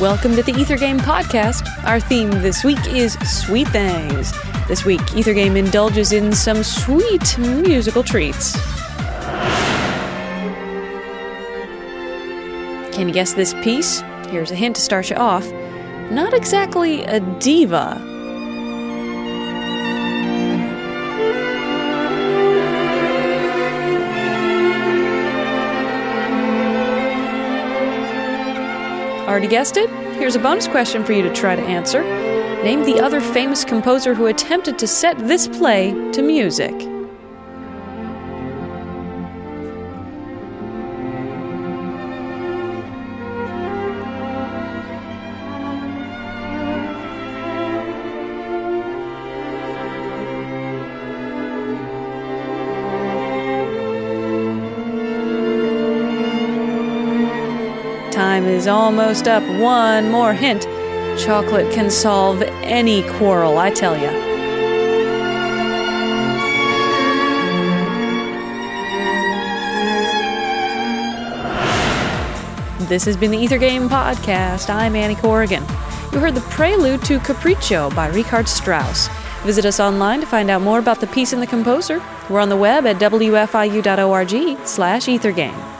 Welcome to the Ether Game Podcast. Our theme this week is Sweet Things. This week, Ether Game indulges in some sweet musical treats. Can you guess this piece? Here's a hint to start you off. Not exactly a diva. Already guessed it? Here's a bonus question for you to try to answer. Name the other famous composer who attempted to set this play to music. Time is almost up. One more hint. Chocolate can solve any quarrel, I tell ya. This has been the Ether Game Podcast. I'm Annie Corrigan. You heard the prelude to Capriccio by Richard Strauss. Visit us online to find out more about the piece and the composer. We're on the web at wfiu.org slash ethergame.